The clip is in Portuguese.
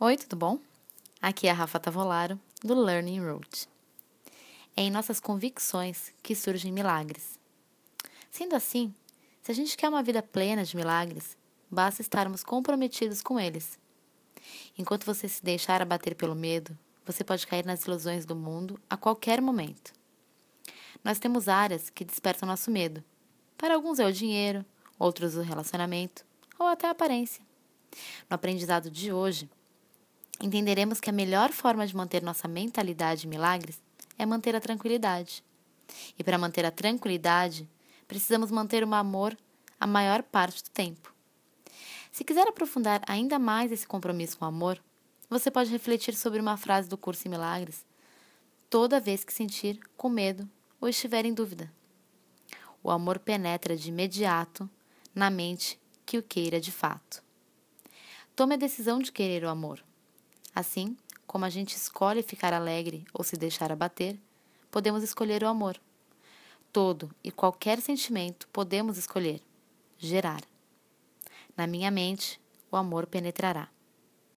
Oi, tudo bom? Aqui é a Rafa Tavolaro, do Learning Road. É em nossas convicções que surgem milagres. Sendo assim, se a gente quer uma vida plena de milagres, basta estarmos comprometidos com eles. Enquanto você se deixar abater pelo medo, você pode cair nas ilusões do mundo a qualquer momento. Nós temos áreas que despertam nosso medo. Para alguns é o dinheiro, outros o relacionamento ou até a aparência. No aprendizado de hoje, entenderemos que a melhor forma de manter nossa mentalidade em milagres é manter a tranquilidade. E para manter a tranquilidade, precisamos manter o amor a maior parte do tempo. Se quiser aprofundar ainda mais esse compromisso com o amor, você pode refletir sobre uma frase do curso em Milagres toda vez que sentir com medo ou estiver em dúvida. O amor penetra de imediato na mente que o queira de fato. Tome a decisão de querer o amor. Assim como a gente escolhe ficar alegre ou se deixar abater, podemos escolher o amor. Todo e qualquer sentimento podemos escolher, gerar. Na minha mente, o amor penetrará.